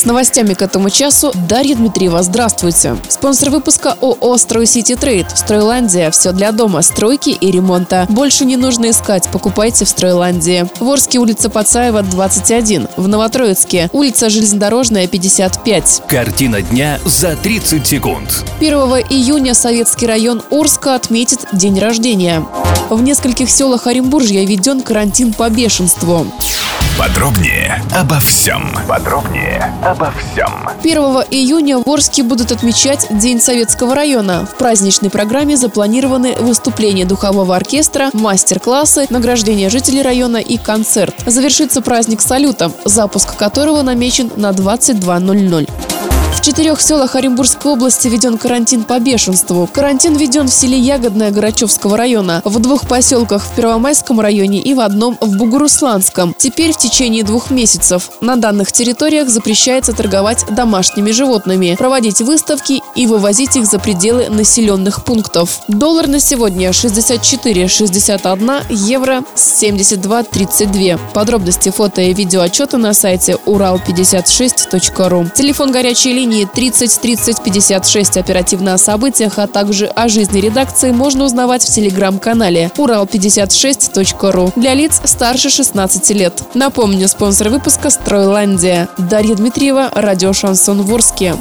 С новостями к этому часу Дарья Дмитриева. Здравствуйте. Спонсор выпуска ООО «Стройсити Трейд». Стройландия. Все для дома, стройки и ремонта. Больше не нужно искать. Покупайте в Стройландии. В Орске улица Пацаева, 21. В Новотроицке улица Железнодорожная, 55. Картина дня за 30 секунд. 1 июня Советский район Орска отметит день рождения. В нескольких селах Оренбуржья введен карантин по бешенству. Подробнее обо всем. Подробнее обо всем. 1 июня в Орске будут отмечать День Советского района. В праздничной программе запланированы выступления духового оркестра, мастер-классы, награждение жителей района и концерт. Завершится праздник салютом, запуск которого намечен на 22.00. В четырех селах Оренбургской области введен карантин по бешенству. Карантин введен в селе Ягодное Горачевского района, в двух поселках в Первомайском районе и в одном в Бугурусланском. Теперь в течение двух месяцев на данных территориях запрещается торговать домашними животными, проводить выставки и вывозить их за пределы населенных пунктов. Доллар на сегодня 64,61, евро 72,32. Подробности фото и видео отчета на сайте урал56.ру. Телефон горячей линии 30 30 56 оперативно о событиях, а также о жизни редакции можно узнавать в телеграм-канале урал56.ру для лиц старше 16 лет. Напомню, спонсор выпуска «Стройландия». Дарья Дмитриева, радио «Шансон Ворске».